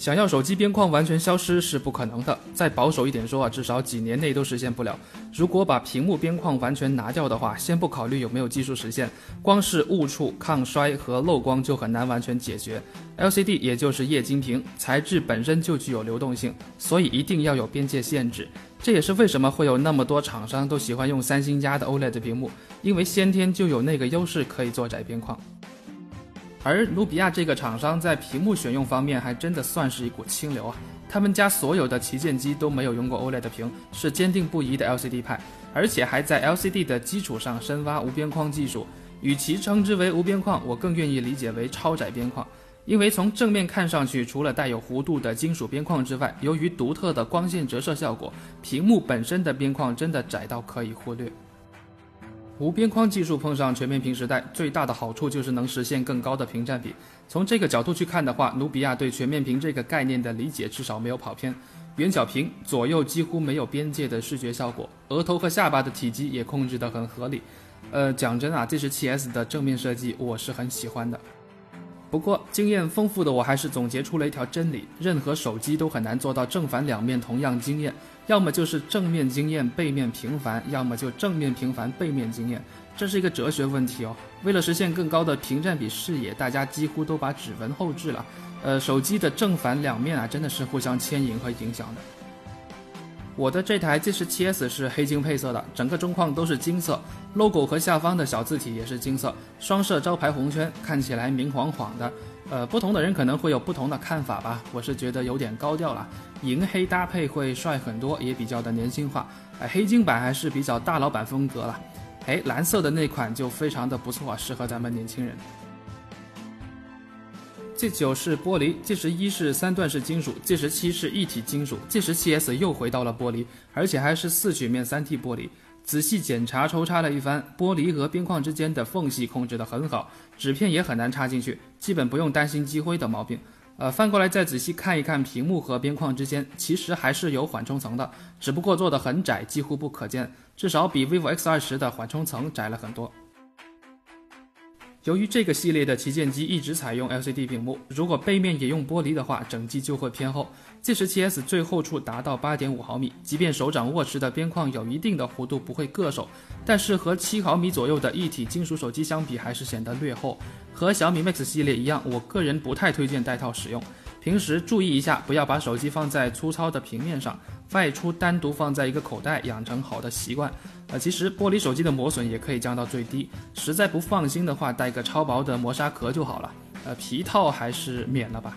想要手机边框完全消失是不可能的，再保守一点说啊，至少几年内都实现不了。如果把屏幕边框完全拿掉的话，先不考虑有没有技术实现，光是误触、抗摔和漏光就很难完全解决。LCD 也就是液晶屏材质本身就具有流动性，所以一定要有边界限制。这也是为什么会有那么多厂商都喜欢用三星家的 OLED 屏幕，因为先天就有那个优势可以做窄边框。而努比亚这个厂商在屏幕选用方面还真的算是一股清流啊！他们家所有的旗舰机都没有用过 OLED 屏，是坚定不移的 LCD 派，而且还在 LCD 的基础上深挖无边框技术。与其称之为无边框，我更愿意理解为超窄边框，因为从正面看上去，除了带有弧度的金属边框之外，由于独特的光线折射效果，屏幕本身的边框真的窄到可以忽略。无边框技术碰上全面屏时代，最大的好处就是能实现更高的屏占比。从这个角度去看的话，努比亚对全面屏这个概念的理解至少没有跑偏。圆角屏左右几乎没有边界的视觉效果，额头和下巴的体积也控制得很合理。呃，讲真啊，这是 7S 的正面设计，我是很喜欢的。不过经验丰富的我还是总结出了一条真理：任何手机都很难做到正反两面同样惊艳。要么就是正面惊艳，背面平凡；要么就正面平凡，背面惊艳。这是一个哲学问题哦。为了实现更高的屏占比视野，大家几乎都把指纹后置了。呃，手机的正反两面啊，真的是互相牵引和影响的。我的这台 g 十七 s 是黑金配色的，整个中框都是金色，logo 和下方的小字体也是金色，双摄招牌红圈，看起来明晃晃的。呃，不同的人可能会有不同的看法吧。我是觉得有点高调了，银黑搭配会帅很多，也比较的年轻化。哎，黑金版还是比较大老板风格了。哎，蓝色的那款就非常的不错，适合咱们年轻人。G 九是玻璃，G 十一是三段式金属，G 十七是一体金属，G 十七 S 又回到了玻璃，而且还是四曲面三 T 玻璃。仔细检查抽插了一番，玻璃和边框之间的缝隙控制得很好，纸片也很难插进去，基本不用担心积灰的毛病。呃，翻过来再仔细看一看屏幕和边框之间，其实还是有缓冲层的，只不过做的很窄，几乎不可见，至少比 vivo X 二十的缓冲层窄了很多。由于这个系列的旗舰机一直采用 LCD 屏幕，如果背面也用玻璃的话，整机就会偏厚。G 十七 S 最厚处达到8.5毫米，即便手掌握持的边框有一定的弧度，不会硌手，但是和7毫米左右的一体金属手机相比，还是显得略厚。和小米 Max 系列一样，我个人不太推荐带套使用。平时注意一下，不要把手机放在粗糙的平面上，外出单独放在一个口袋，养成好的习惯。呃，其实玻璃手机的磨损也可以降到最低，实在不放心的话，带个超薄的磨砂壳就好了。呃，皮套还是免了吧。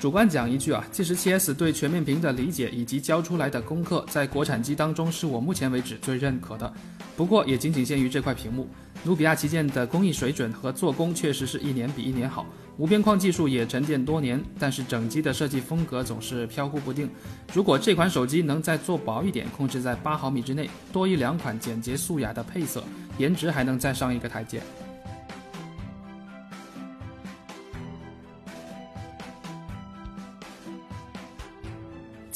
主观讲一句啊，G 十七 S 对全面屏的理解以及交出来的功课，在国产机当中是我目前为止最认可的。不过也仅仅限于这块屏幕，努比亚旗舰的工艺水准和做工确实是一年比一年好，无边框技术也沉淀多年，但是整机的设计风格总是飘忽不定。如果这款手机能再做薄一点，控制在八毫米之内，多一两款简洁素雅的配色，颜值还能再上一个台阶。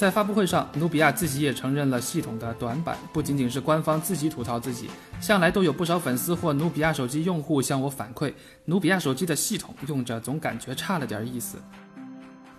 在发布会上，努比亚自己也承认了系统的短板，不仅仅是官方自己吐槽自己，向来都有不少粉丝或努比亚手机用户向我反馈，努比亚手机的系统用着总感觉差了点意思。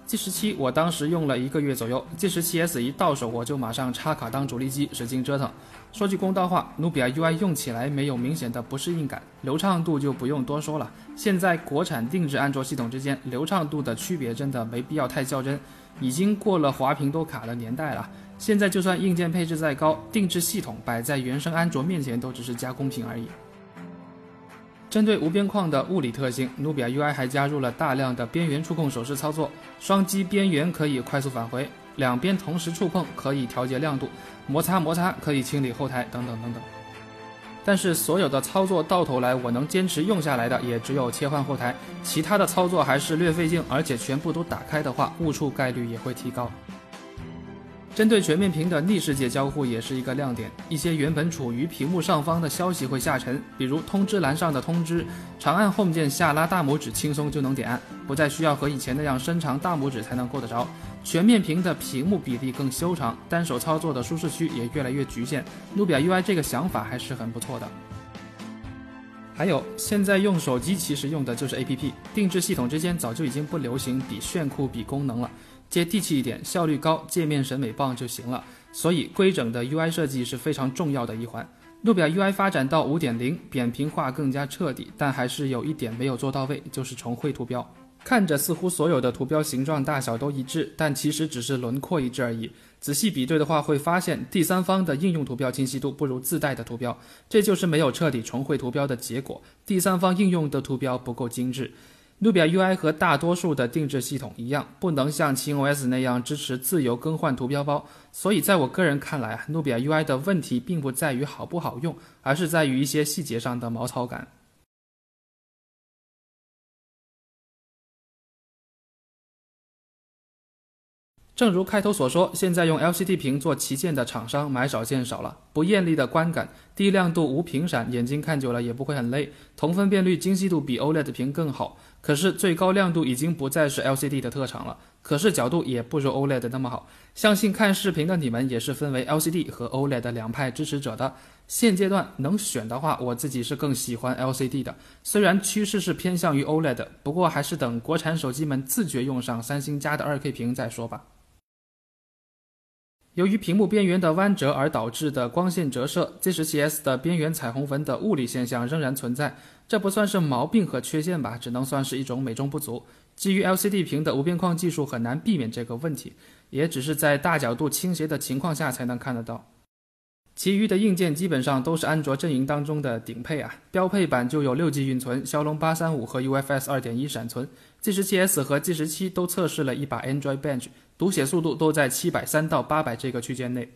G 十七我当时用了一个月左右，G 十七 S 一到手我就马上插卡当主力机，使劲折腾。说句公道话，努比亚 UI 用起来没有明显的不适应感，流畅度就不用多说了。现在国产定制安卓系统之间流畅度的区别真的没必要太较真，已经过了滑屏都卡的年代了。现在就算硬件配置再高，定制系统摆在原生安卓面前都只是加工品而已。针对无边框的物理特性，努比亚 UI 还加入了大量的边缘触控手势操作，双击边缘可以快速返回，两边同时触碰可以调节亮度，摩擦摩擦可以清理后台等等等等。但是所有的操作到头来，我能坚持用下来的也只有切换后台，其他的操作还是略费劲，而且全部都打开的话，误触概率也会提高。针对全面屏的逆世界交互也是一个亮点，一些原本处于屏幕上方的消息会下沉，比如通知栏上的通知，长按 Home 键下拉大拇指轻松就能点按，不再需要和以前那样伸长大拇指才能够得着。全面屏的屏幕比例更修长，单手操作的舒适区也越来越局限。努比亚 UI 这个想法还是很不错的。还有，现在用手机其实用的就是 APP，定制系统之间早就已经不流行比炫酷、比功能了，接地气一点、效率高、界面审美棒就行了。所以，规整的 UI 设计是非常重要的一环。努比亚 UI 发展到5.0，扁平化更加彻底，但还是有一点没有做到位，就是重绘图标。看着似乎所有的图标形状大小都一致，但其实只是轮廓一致而已。仔细比对的话，会发现第三方的应用图标清晰度不如自带的图标，这就是没有彻底重绘图标的结果。第三方应用的图标不够精致。努比亚 UI 和大多数的定制系统一样，不能像轻 OS 那样支持自由更换图标包。所以，在我个人看来，努比亚 UI 的问题并不在于好不好用，而是在于一些细节上的毛糙感。正如开头所说，现在用 LCD 屏做旗舰的厂商买少见少了。不艳丽的观感，低亮度无屏闪，眼睛看久了也不会很累。同分辨率、精细度比 OLED 屏更好，可是最高亮度已经不再是 LCD 的特长了。可视角度也不如 OLED 那么好。相信看视频的你们也是分为 LCD 和 OLED 两派支持者的。现阶段能选的话，我自己是更喜欢 LCD 的。虽然趋势是偏向于 OLED，不过还是等国产手机们自觉用上三星家的 2K 屏再说吧。由于屏幕边缘的弯折而导致的光线折射，G17s 的边缘彩虹纹的物理现象仍然存在。这不算是毛病和缺陷吧，只能算是一种美中不足。基于 LCD 屏的无边框技术很难避免这个问题，也只是在大角度倾斜的情况下才能看得到。其余的硬件基本上都是安卓阵营当中的顶配啊，标配版就有六 G 运存、骁龙八三五和 UFS 二点一闪存，G17s 和 G17 都测试了一把 Android Bench。读写速度都在七百三到八百这个区间内。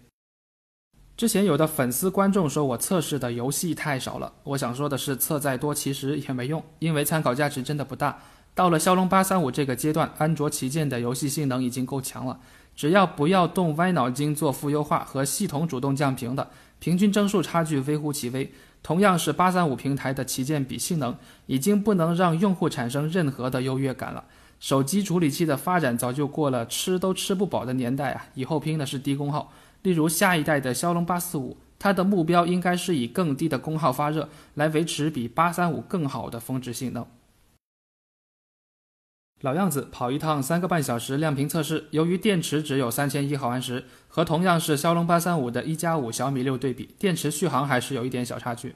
之前有的粉丝观众说我测试的游戏太少了，我想说的是，测再多其实也没用，因为参考价值真的不大。到了骁龙八三五这个阶段，安卓旗舰的游戏性能已经够强了，只要不要动歪脑筋做负优化和系统主动降频的，平均帧数差距微乎其微。同样是八三五平台的旗舰比性能，已经不能让用户产生任何的优越感了。手机处理器的发展早就过了吃都吃不饱的年代啊！以后拼的是低功耗。例如下一代的骁龙八四五，它的目标应该是以更低的功耗发热来维持比八三五更好的峰值性能。老样子，跑一趟三个半小时亮屏测试，由于电池只有三千一毫安时，和同样是骁龙八三五的一加五小米六对比，电池续航还是有一点小差距。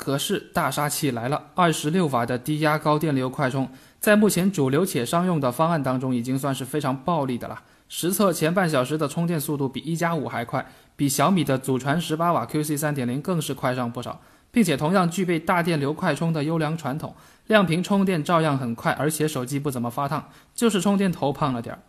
可是大杀器来了，二十六瓦的低压高电流快充。在目前主流且商用的方案当中，已经算是非常暴力的了。实测前半小时的充电速度比一加五还快，比小米的祖传十八瓦 QC 三点零更是快上不少，并且同样具备大电流快充的优良传统，亮屏充电照样很快，而且手机不怎么发烫，就是充电头胖了点儿。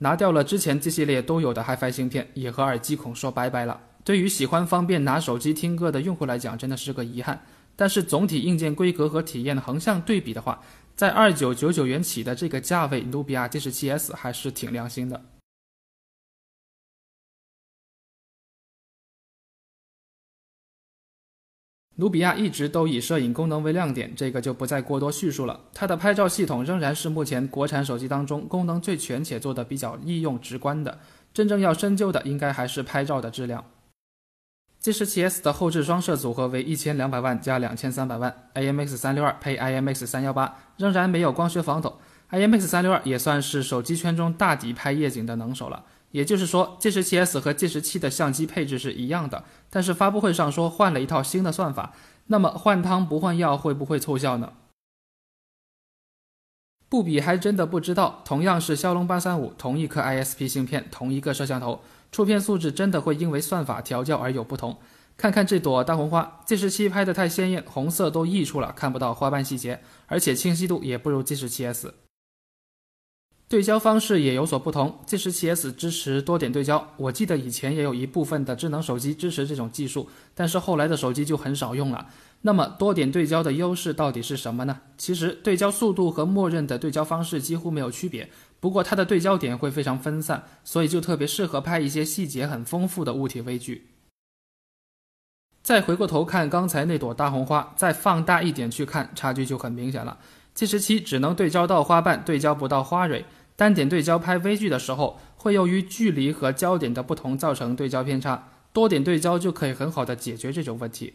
拿掉了之前 G 系列都有的 HiFi 芯片，也和耳机孔说拜拜了。对于喜欢方便拿手机听歌的用户来讲，真的是个遗憾。但是总体硬件规格和体验横向对比的话，在二九九九元起的这个价位，努比亚 G17s 还是挺良心的。努比亚一直都以摄影功能为亮点，这个就不再过多叙述了。它的拍照系统仍然是目前国产手机当中功能最全且做的比较易用直观的。真正要深究的，应该还是拍照的质量。G17s 的后置双摄组合为一千两百万加两千三百万，IMX 三六二配 IMX 三幺八，仍然没有光学防抖。IMX 三六二也算是手机圈中大底拍夜景的能手了。也就是说，G17s 和 G17 的相机配置是一样的，但是发布会上说换了一套新的算法。那么换汤不换药会不会凑效呢？不比还真的不知道。同样是骁龙八三五，同一颗 ISP 芯片，同一个摄像头。出片素质真的会因为算法调教而有不同。看看这朵大红花，G 十七拍的太鲜艳，红色都溢出了，看不到花瓣细节，而且清晰度也不如 G 十七 S。对焦方式也有所不同，G 十七 S 支持多点对焦，我记得以前也有一部分的智能手机支持这种技术，但是后来的手机就很少用了。那么多点对焦的优势到底是什么呢？其实对焦速度和默认的对焦方式几乎没有区别，不过它的对焦点会非常分散，所以就特别适合拍一些细节很丰富的物体微距。再回过头看刚才那朵大红花，再放大一点去看，差距就很明显了。G 十七只能对焦到花瓣，对焦不到花蕊。单点对焦拍微距的时候，会由于距离和焦点的不同造成对焦偏差，多点对焦就可以很好的解决这种问题。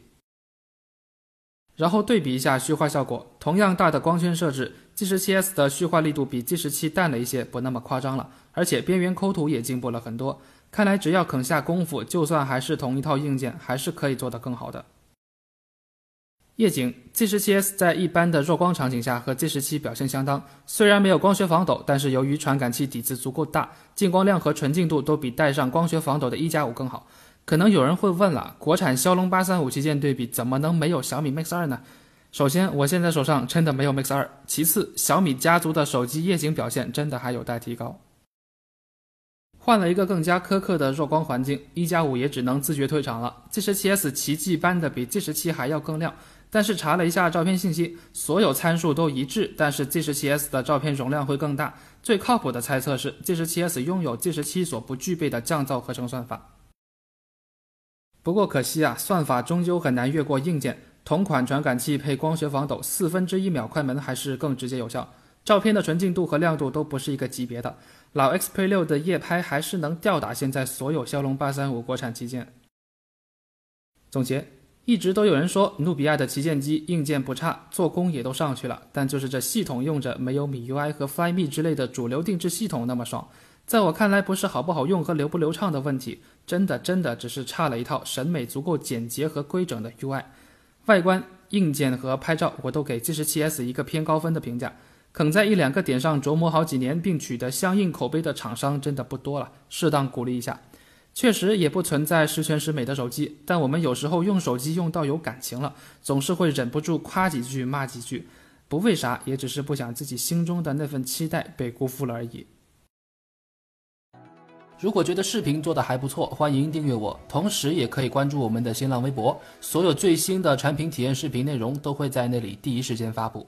然后对比一下虚化效果，同样大的光圈设置，G17s 的虚化力度比 G17 淡了一些，不那么夸张了，而且边缘抠图也进步了很多。看来只要肯下功夫，就算还是同一套硬件，还是可以做得更好的。夜景 G17s 在一般的弱光场景下和 G17 表现相当，虽然没有光学防抖，但是由于传感器底子足够大，进光量和纯净度都比带上光学防抖的一加五更好。可能有人会问了，国产骁龙八三五旗舰对比，怎么能没有小米 Mix 二呢？首先，我现在手上真的没有 Mix 二；其次，小米家族的手机夜景表现真的还有待提高。换了一个更加苛刻的弱光环境，一加五也只能自觉退场了。G17s 奇迹般的比 G17 还要更亮。但是查了一下照片信息，所有参数都一致，但是 G17s 的照片容量会更大。最靠谱的猜测是 G17s 拥有 G17 所不具备的降噪合成算法。不过可惜啊，算法终究很难越过硬件。同款传感器配光学防抖，四分之一秒快门还是更直接有效。照片的纯净度和亮度都不是一个级别的。老 Xperia 六的夜拍还是能吊打现在所有骁龙八三五国产旗舰。总结。一直都有人说努比亚的旗舰机硬件不差，做工也都上去了，但就是这系统用着没有米 UI 和 Flyme 之类的主流定制系统那么爽。在我看来，不是好不好用和流不流畅的问题，真的真的只是差了一套审美足够简洁和规整的 UI。外观、硬件和拍照，我都给 G 十七 S 一个偏高分的评价。肯在一两个点上琢磨好几年并取得相应口碑的厂商真的不多了，适当鼓励一下。确实也不存在十全十美的手机，但我们有时候用手机用到有感情了，总是会忍不住夸几句骂几句，不为啥，也只是不想自己心中的那份期待被辜负了而已。如果觉得视频做的还不错，欢迎订阅我，同时也可以关注我们的新浪微博，所有最新的产品体验视频内容都会在那里第一时间发布。